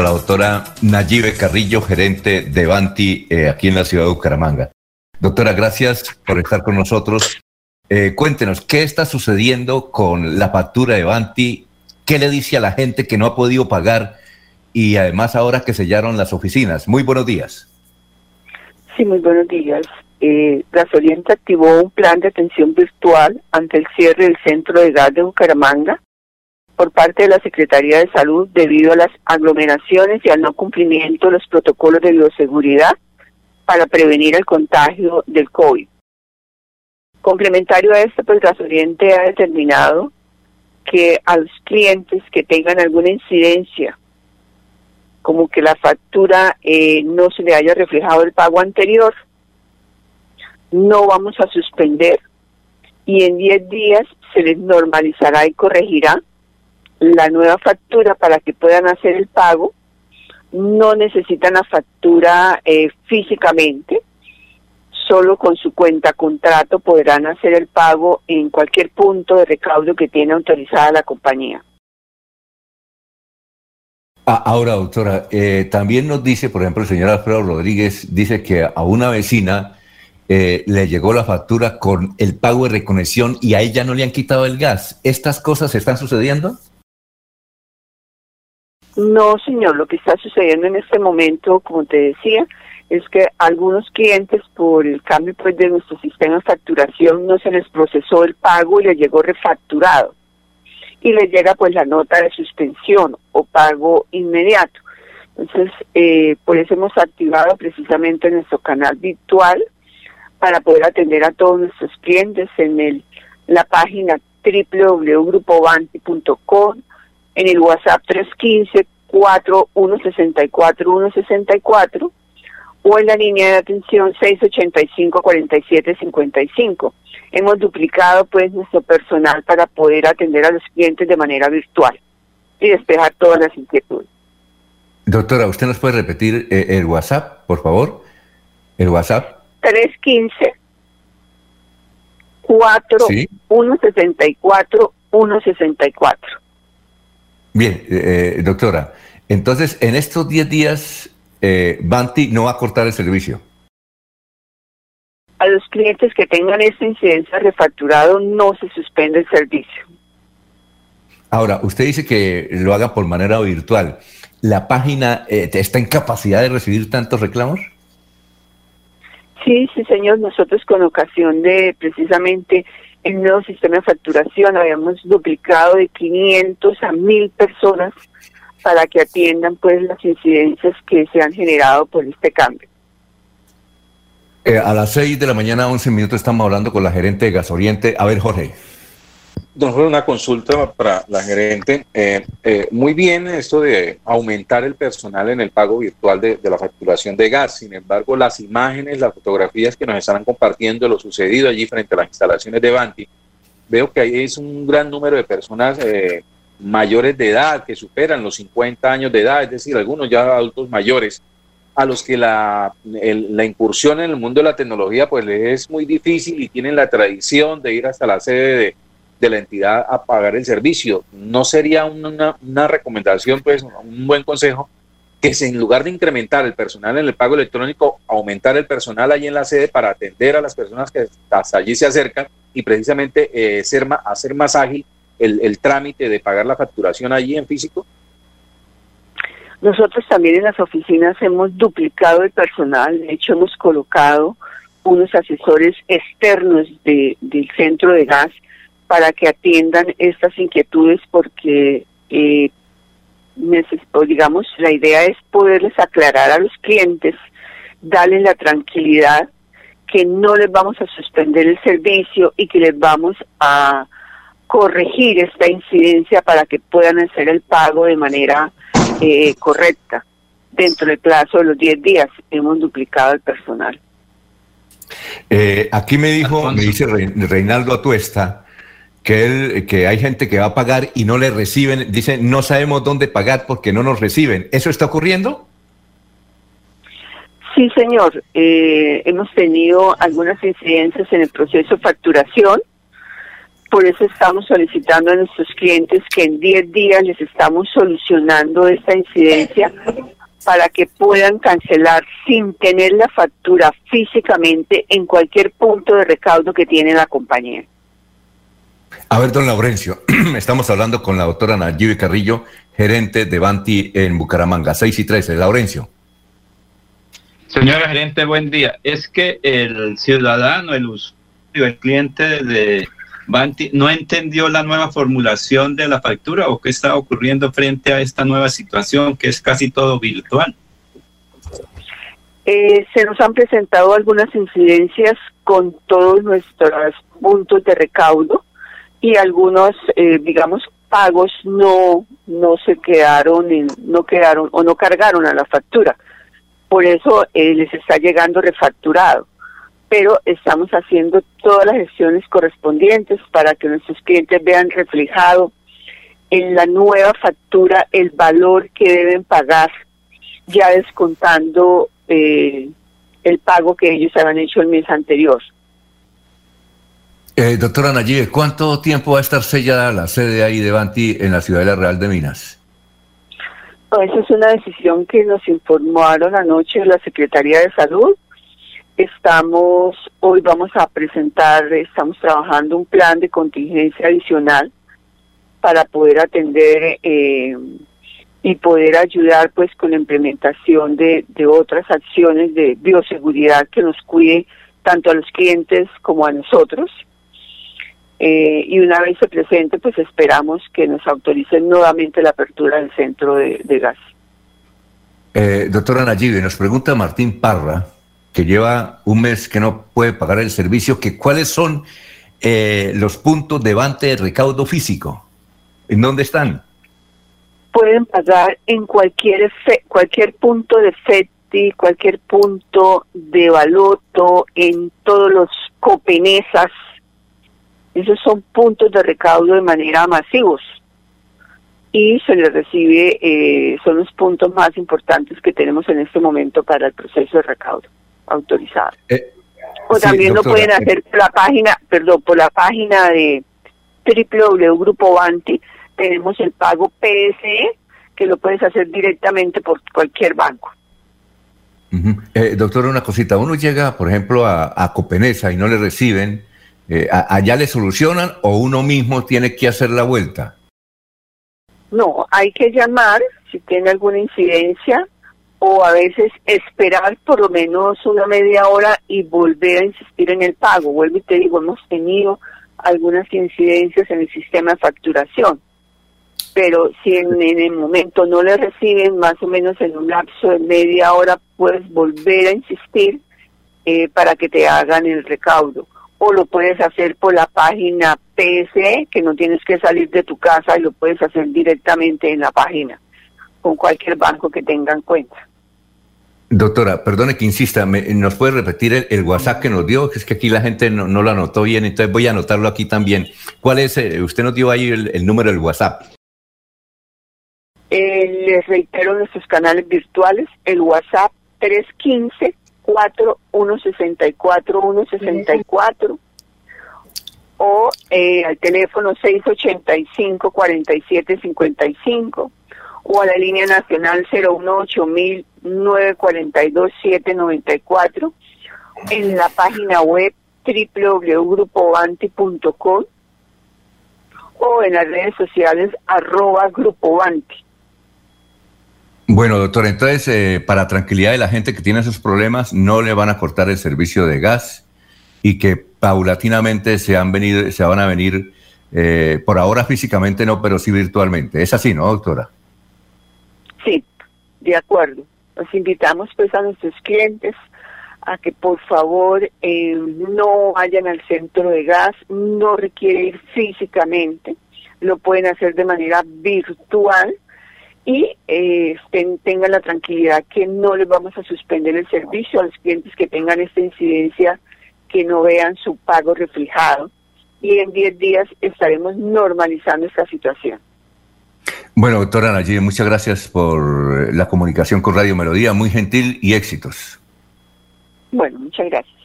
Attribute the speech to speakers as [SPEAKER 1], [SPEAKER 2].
[SPEAKER 1] a la doctora Nayibe Carrillo, gerente de Banti eh, aquí en la ciudad de Bucaramanga. Doctora, gracias por estar con nosotros. Eh, cuéntenos, ¿qué está sucediendo con la factura de Banti? ¿Qué le dice a la gente que no ha podido pagar? Y además ahora que sellaron las oficinas. Muy buenos días.
[SPEAKER 2] Sí, muy buenos días. Eh, Gasoliente activó un plan de atención virtual ante el cierre del centro de gas de Bucaramanga por parte de la Secretaría de Salud debido a las aglomeraciones y al no cumplimiento de los protocolos de bioseguridad para prevenir el contagio del COVID. Complementario a esto, pues Gasoliente ha determinado que a los clientes que tengan alguna incidencia, como que la factura eh, no se le haya reflejado el pago anterior, no vamos a suspender y en 10 días se les normalizará y corregirá la nueva factura para que puedan hacer el pago. No necesitan la factura eh, físicamente, solo con su cuenta contrato podrán hacer el pago en cualquier punto de recaudo que tiene autorizada la compañía.
[SPEAKER 1] Ah, ahora, doctora, eh, también nos dice, por ejemplo, el señor Alfredo Rodríguez, dice que a una vecina eh, le llegó la factura con el pago de reconexión y a ella no le han quitado el gas. ¿Estas cosas están sucediendo?
[SPEAKER 2] No, señor, lo que está sucediendo en este momento, como te decía, es que algunos clientes por el cambio pues de nuestro sistema de facturación no se les procesó el pago y les llegó refacturado y les llega pues la nota de suspensión o pago inmediato. Entonces, eh, por eso hemos activado precisamente nuestro canal virtual para poder atender a todos nuestros clientes en el la página www.grupovanti.com en el WhatsApp 315-4164-164 o en la línea de atención 685-4755. Hemos duplicado pues nuestro personal para poder atender a los clientes de manera virtual y despejar todas las inquietudes.
[SPEAKER 1] Doctora, ¿usted nos puede repetir eh, el WhatsApp, por favor? El WhatsApp.
[SPEAKER 2] 315 4 164 164.
[SPEAKER 1] Bien, eh, eh, doctora, entonces en estos 10 días eh, Banti no va a cortar el servicio.
[SPEAKER 2] A los clientes que tengan esta incidencia refacturado no se suspende el servicio.
[SPEAKER 1] Ahora, usted dice que lo haga por manera virtual. ¿La página está en capacidad de recibir tantos reclamos?
[SPEAKER 2] Sí, sí, señor. Nosotros con ocasión de precisamente el nuevo sistema de facturación habíamos duplicado de 500 a 1000 personas para que atiendan pues las incidencias que se han generado por este cambio.
[SPEAKER 1] Eh, a las 6 de la mañana, 11 minutos, estamos hablando con la gerente de Gasoriente. A ver, Jorge.
[SPEAKER 3] Don Jorge, una consulta para la gerente. Eh, eh, muy bien esto de aumentar el personal en el pago virtual de, la facturación de gas. Sin embargo, las imágenes, las fotografías que nos estarán compartiendo de lo sucedido allí frente a las instalaciones de Banti, veo que ahí es un gran número de personas eh, mayores de edad que superan los 50 años de edad, es decir, algunos ya adultos mayores, a los que la, la incursión en el mundo de la tecnología pues les es muy difícil y tienen la tradición de ir hasta la sede de de la entidad a pagar el servicio. ¿No sería una, una recomendación, pues, un buen consejo, que en lugar de incrementar el personal en el pago electrónico, aumentar el personal allí en la sede para atender a las personas que hasta allí se acercan y precisamente eh, ser hacer más ágil el, el trámite de pagar la facturación allí en físico?
[SPEAKER 2] Nosotros también en las oficinas hemos duplicado el personal, de hecho hemos colocado unos asesores externos de, del centro de gas para que atiendan estas inquietudes porque eh, digamos la idea es poderles aclarar a los clientes, darles la tranquilidad que no les vamos a suspender el servicio y que les vamos a corregir esta incidencia para que puedan hacer el pago de manera eh, correcta dentro del plazo de los 10 días. Hemos duplicado el personal.
[SPEAKER 1] Eh, aquí me dijo, me dice Reinaldo Atuesta, que, él, que hay gente que va a pagar y no le reciben, dicen, no sabemos dónde pagar porque no nos reciben. ¿Eso está ocurriendo?
[SPEAKER 2] Sí, señor. Eh, hemos tenido algunas incidencias en el proceso de facturación Por eso estamos solicitando a nuestros clientes que en 10 días les estamos solucionando esta incidencia para que puedan cancelar sin tener la factura físicamente en cualquier punto de recaudo que tiene la compañía.
[SPEAKER 1] A ver, don Laurencio, estamos hablando con la doctora Nayibe Carrillo, gerente de Banti en Bucaramanga, 6 y 13. Laurencio.
[SPEAKER 4] Señora gerente, buen día. Es que el ciudadano, el usuario, el cliente de Banti no entendió la nueva formulación de la factura o qué está ocurriendo frente a esta nueva situación que es casi todo virtual.
[SPEAKER 2] Eh, se nos han presentado algunas incidencias con todos nuestros puntos de recaudo y algunos, eh, digamos, pagos no no se quedaron en, no quedaron o no cargaron a la factura. Por eso eh, les está llegando refacturado. Pero estamos haciendo todas las gestiones correspondientes para que nuestros clientes vean reflejado en la nueva factura el valor que deben pagar, ya descontando eh, el pago que ellos habían hecho el mes anterior.
[SPEAKER 1] Eh, doctora Nayib, ¿cuánto tiempo va a estar sellada la sede ahí de Banti en la Ciudadela Real de Minas?
[SPEAKER 2] esa es una decisión que nos informaron anoche la Secretaría de Salud. Estamos, hoy vamos a presentar, estamos trabajando un plan de contingencia adicional para poder atender eh, y poder ayudar pues con la implementación de, de otras acciones de bioseguridad que nos cuide tanto a los clientes como a nosotros. Eh, y una vez se presente, pues esperamos que nos autoricen nuevamente la apertura del centro de, gas.
[SPEAKER 1] Eh, doctora Nayibe, nos pregunta Martín Parra, que lleva un mes que no puede pagar el servicio, que cuáles son eh, los puntos de bante de recaudo físico. ¿En dónde están?
[SPEAKER 2] Pueden pagar en cualquier cualquier punto de FETI, cualquier punto de Baloto, en todos los copenesas, esos son puntos de recaudo de manera masivos. Y se les recibe, eh, son los puntos más importantes que tenemos en este momento para el proceso de recaudo autorizado. Eh, o también lo pueden hacer por la página, perdón, por la página de www Banti, tenemos el pago PSE, que lo puedes hacer directamente por cualquier banco.
[SPEAKER 1] Eh, doctor, una cosita, uno llega, por ejemplo, a, a Copenesa y no le reciben, eh, ¿Allá le solucionan o uno mismo tiene que hacer la vuelta?
[SPEAKER 2] No, hay que llamar si tiene alguna incidencia o a veces esperar por lo menos una media hora y volver a insistir en el pago. Vuelvo y te digo, hemos tenido algunas incidencias en el sistema de facturación, pero si en, el momento no le reciben, más o menos en un lapso de media hora puedes volver a insistir eh, para que te hagan el recaudo o lo puedes hacer por la página PSE, que no tienes que salir de tu casa y lo puedes hacer directamente en la página, con cualquier banco que tenga en cuenta.
[SPEAKER 1] Doctora, perdone que insista, ¿nos puede repetir el, WhatsApp que nos dio? Es que aquí la gente no, lo anotó bien, entonces voy a anotarlo aquí también. ¿Cuál es? Eh, usted nos dio ahí el, número del WhatsApp.
[SPEAKER 2] Eh, les reitero nuestros canales virtuales, el WhatsApp 315 164 164 o eh, al teléfono 685 4755 o a la línea nacional 018 942 794 en la página web www.grupovanti.com o en las redes sociales arroba grupovanti.
[SPEAKER 1] Bueno, doctor, entonces, eh, para tranquilidad de la gente que tiene esos problemas, no le van a cortar el servicio de gas y que paulatinamente se, han venido, se van a venir, eh, por ahora físicamente no, pero sí virtualmente. Es así, ¿no, doctora?
[SPEAKER 2] Sí, de acuerdo. Los invitamos pues a nuestros clientes a que por favor eh, no vayan al centro de gas, no requiere ir físicamente, lo pueden hacer de manera virtual y eh, tengan la tranquilidad que no les vamos a suspender el servicio a los clientes que tengan esta incidencia, que no vean su pago reflejado y en 10 días estaremos normalizando esta situación.
[SPEAKER 1] Bueno, doctora Nayib, muchas gracias por la comunicación con Radio Melodía, muy gentil y éxitos.
[SPEAKER 2] Bueno, muchas gracias.